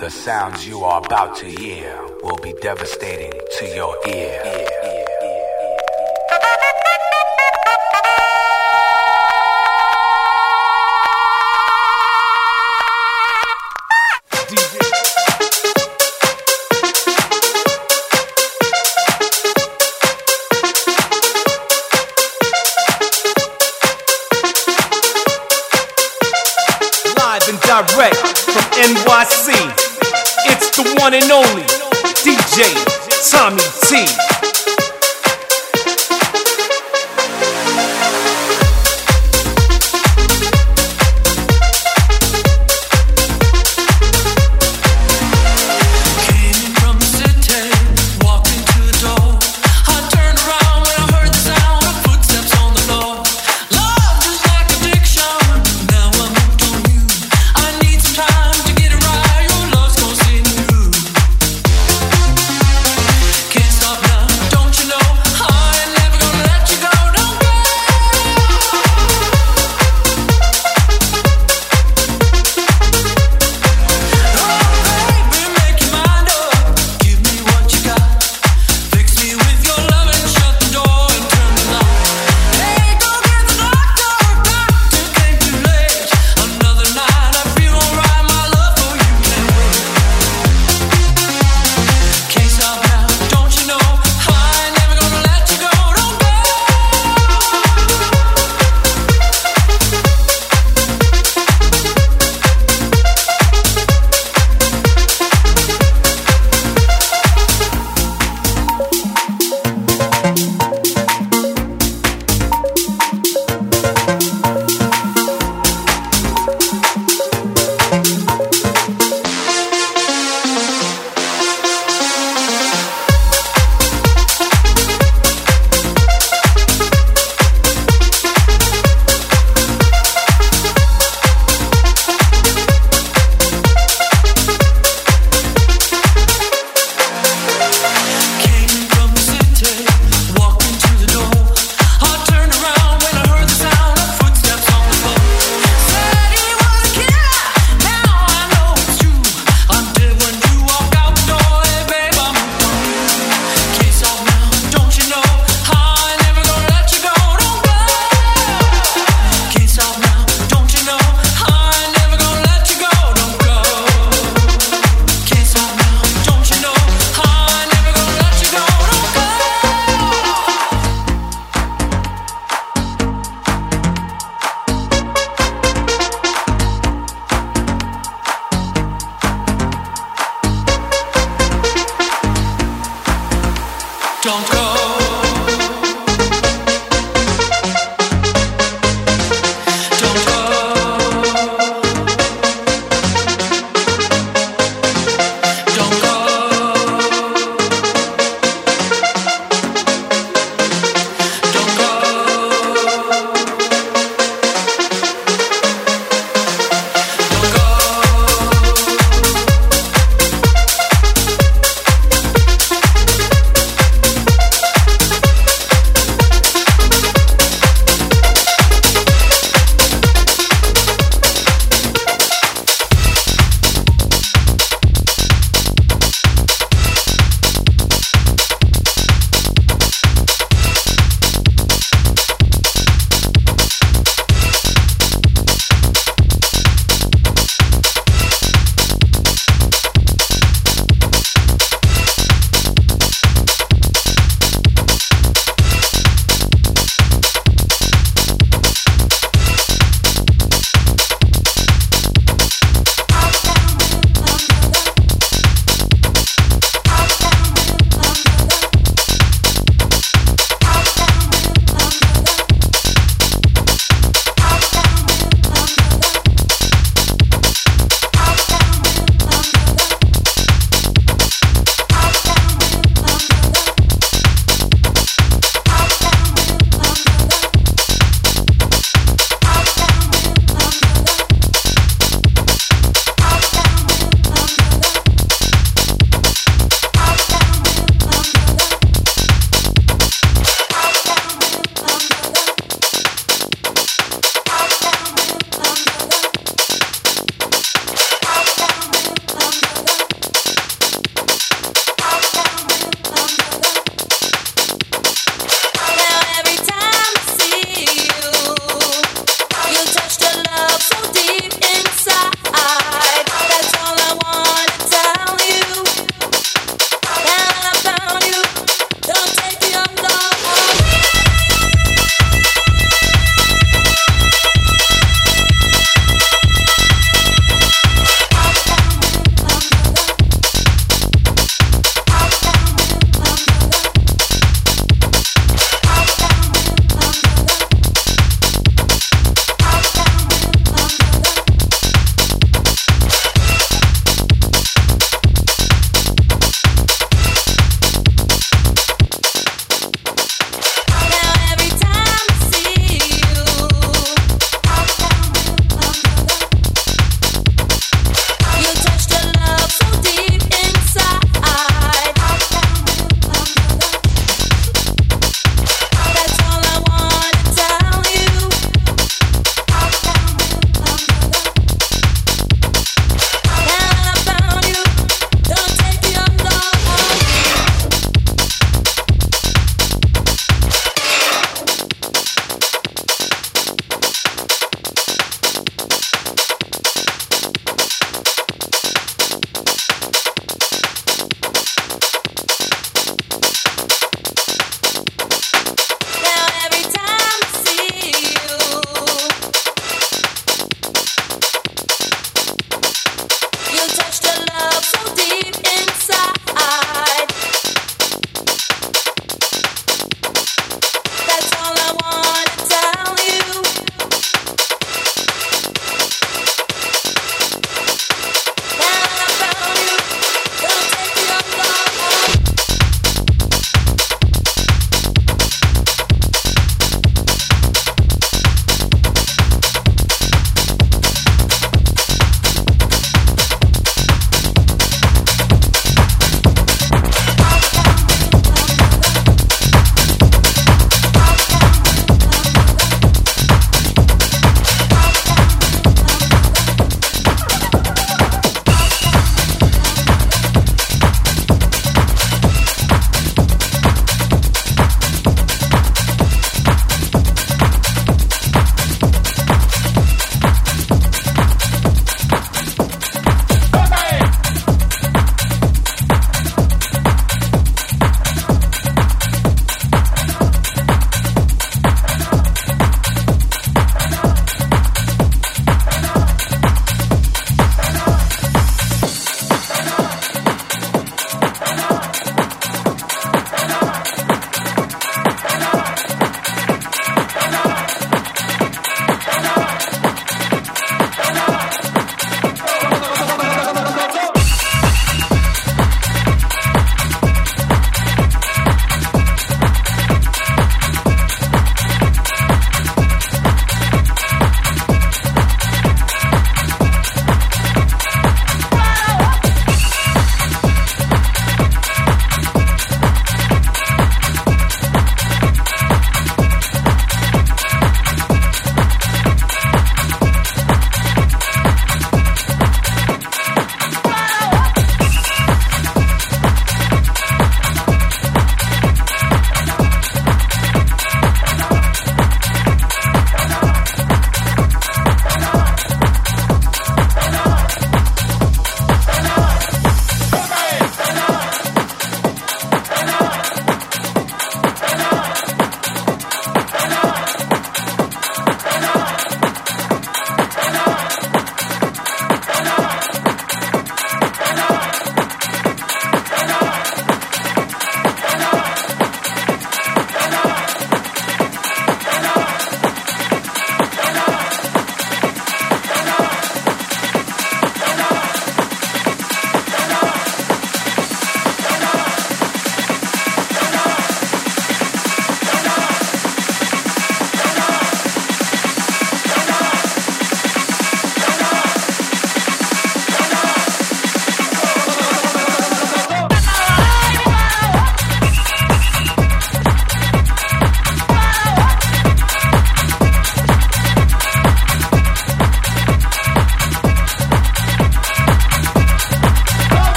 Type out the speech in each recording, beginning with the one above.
The sounds you are about to hear will be devastating to your ear. DJ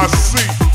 NYC.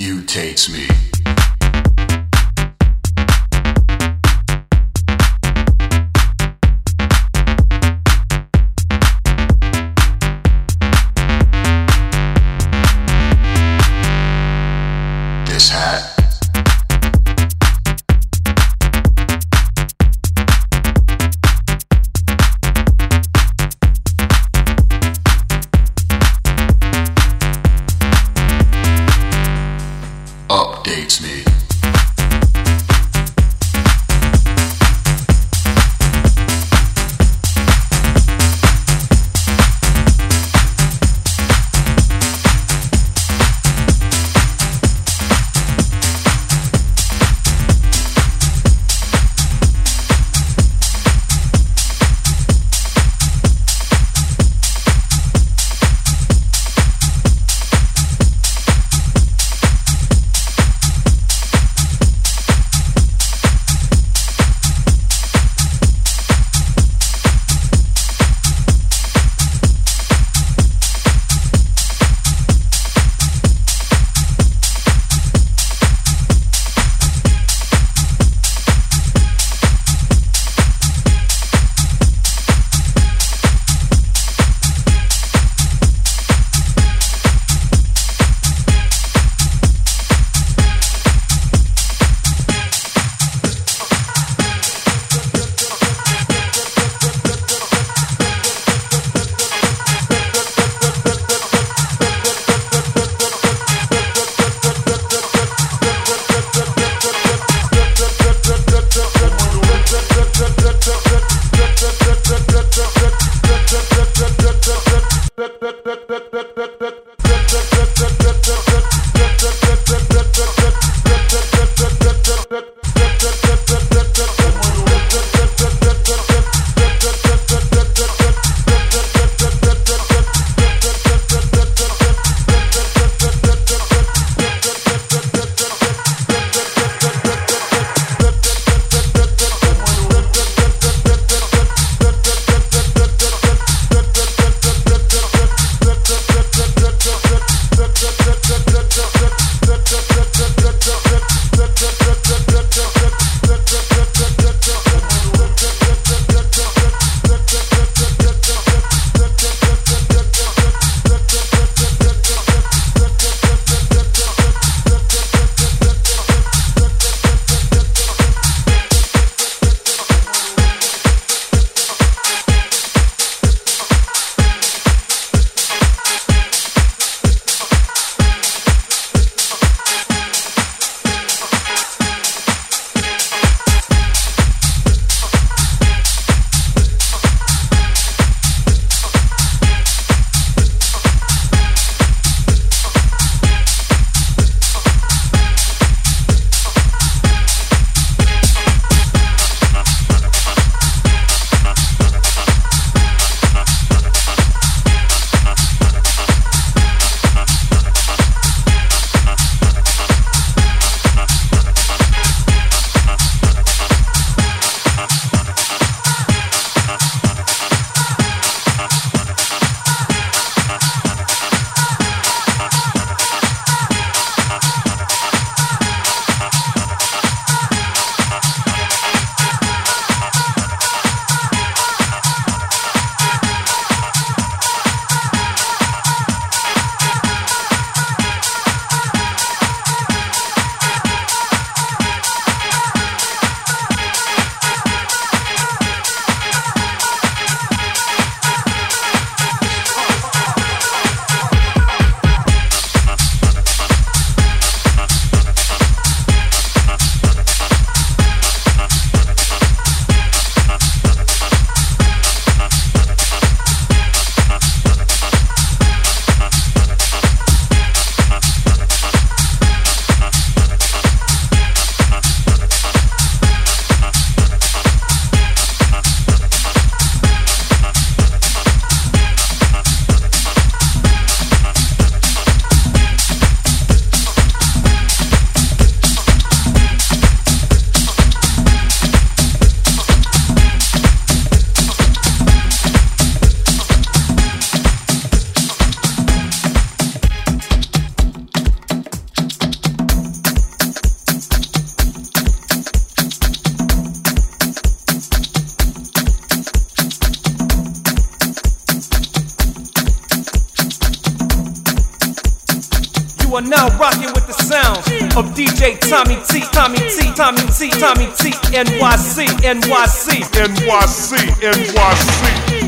You takes me. Rocking with the sounds of DJ Tommy T, Tommy T, Tommy T, Tommy T, NYC, NYC, NYC, NYC. E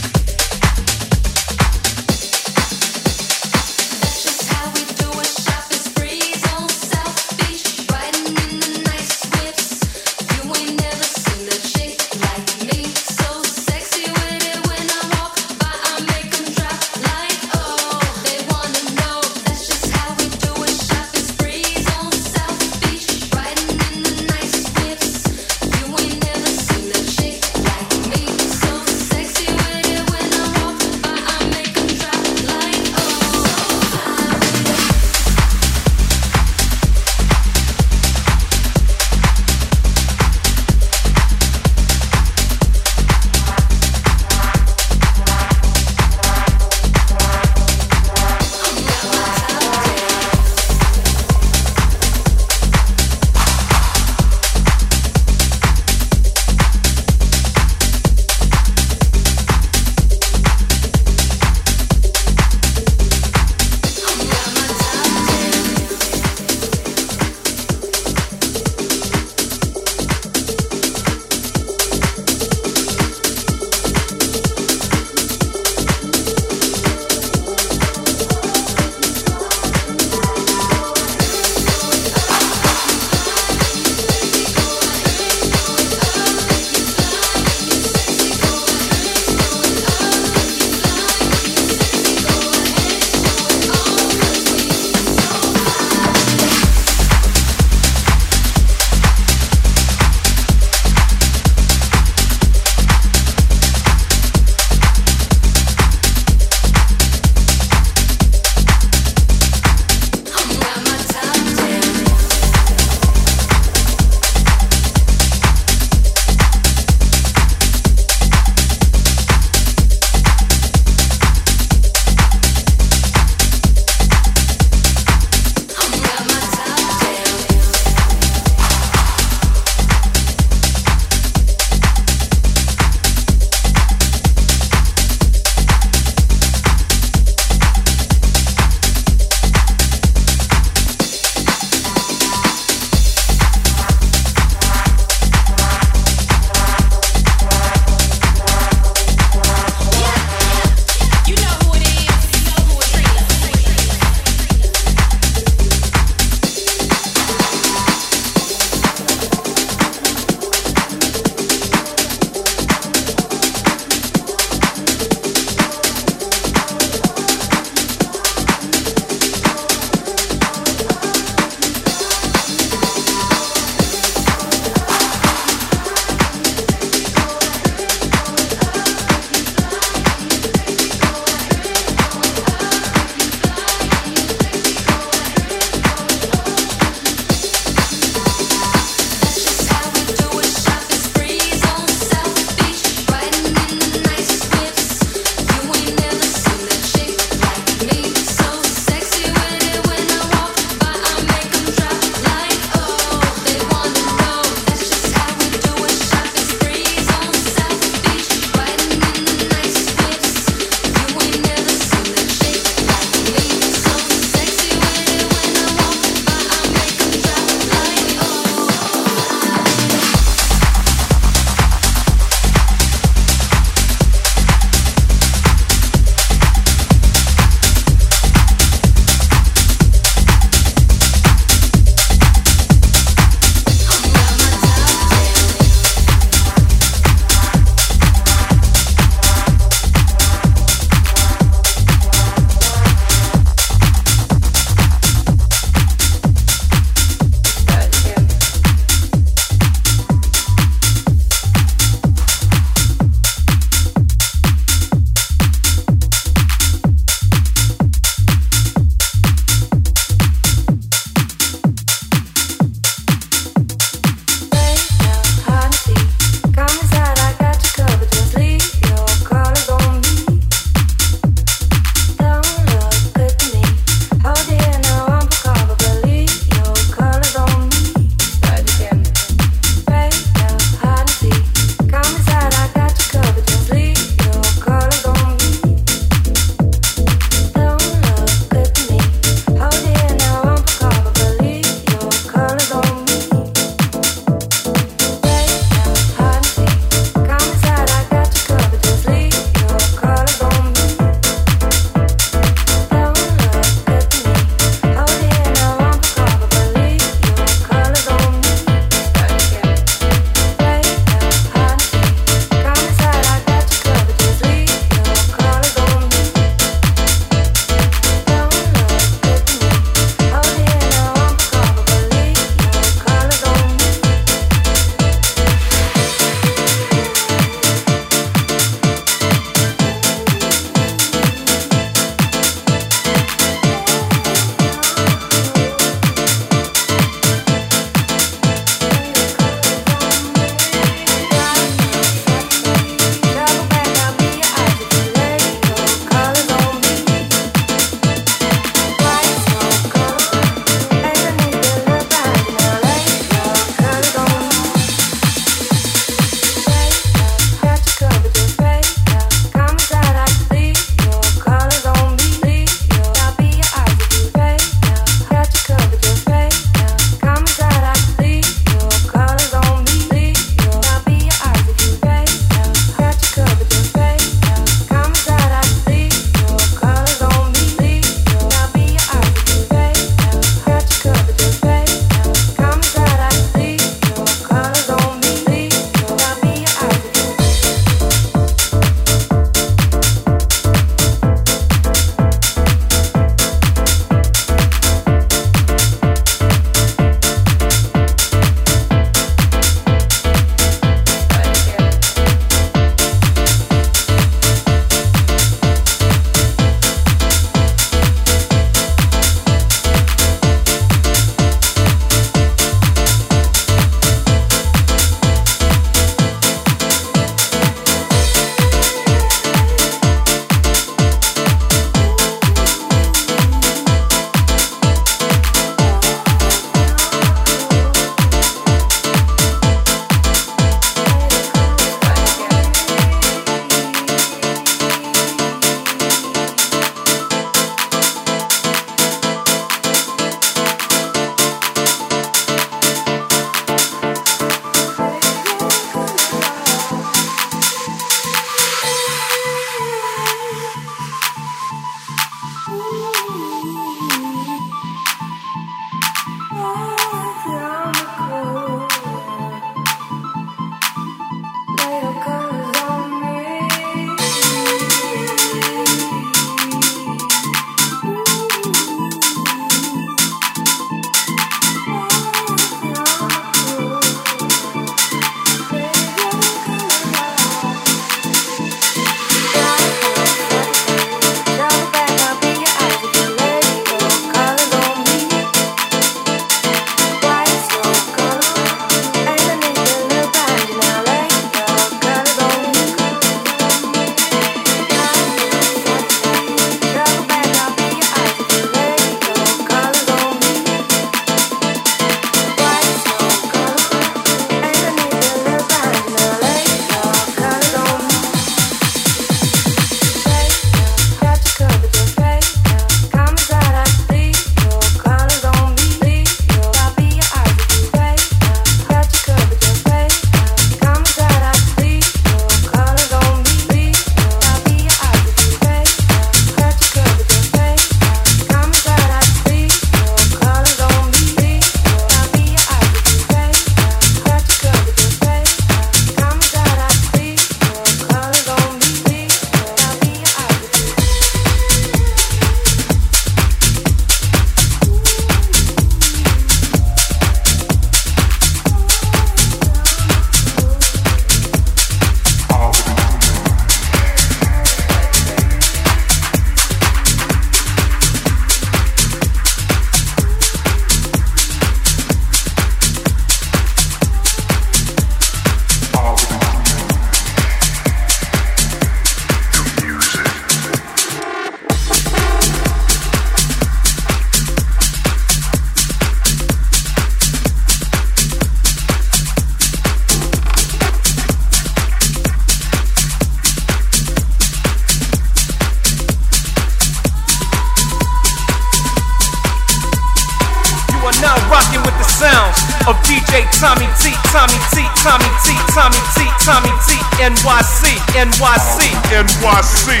NYC, NYC,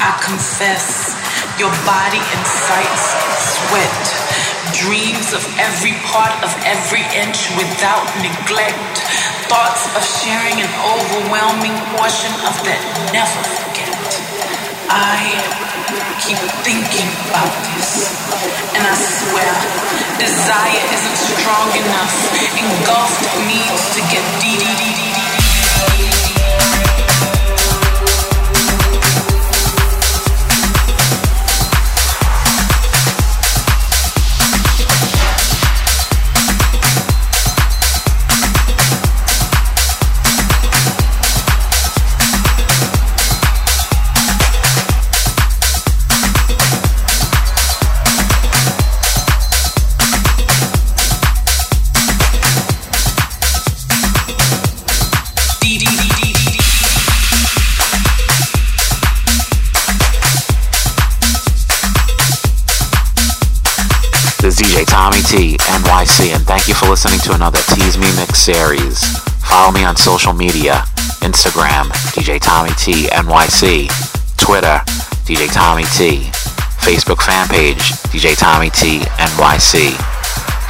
I confess, your body incites sweat, dreams of every part of every inch without neglect thoughts of sharing an overwhelming portion of that never forget. I keep thinking about this, and I swear, desire isn't strong enough, engulfed needs to get deep. DJ Tommy T, NYC, and thank you for listening to another Tease Me Mix series. Follow me on social media Instagram, DJ Tommy T, NYC, Twitter, DJ Tommy T, Facebook fan page, DJ Tommy T, NYC.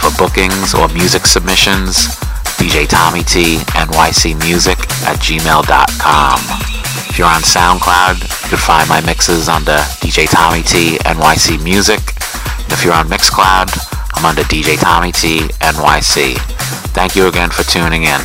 For bookings or music submissions, DJ Tommy T, NYC Music at gmail.com. If you're on SoundCloud, you can find my mixes under DJ Tommy T, NYC Music. If you're on Mixcloud, I'm under DJ Tommy T NYC. Thank you again for tuning in.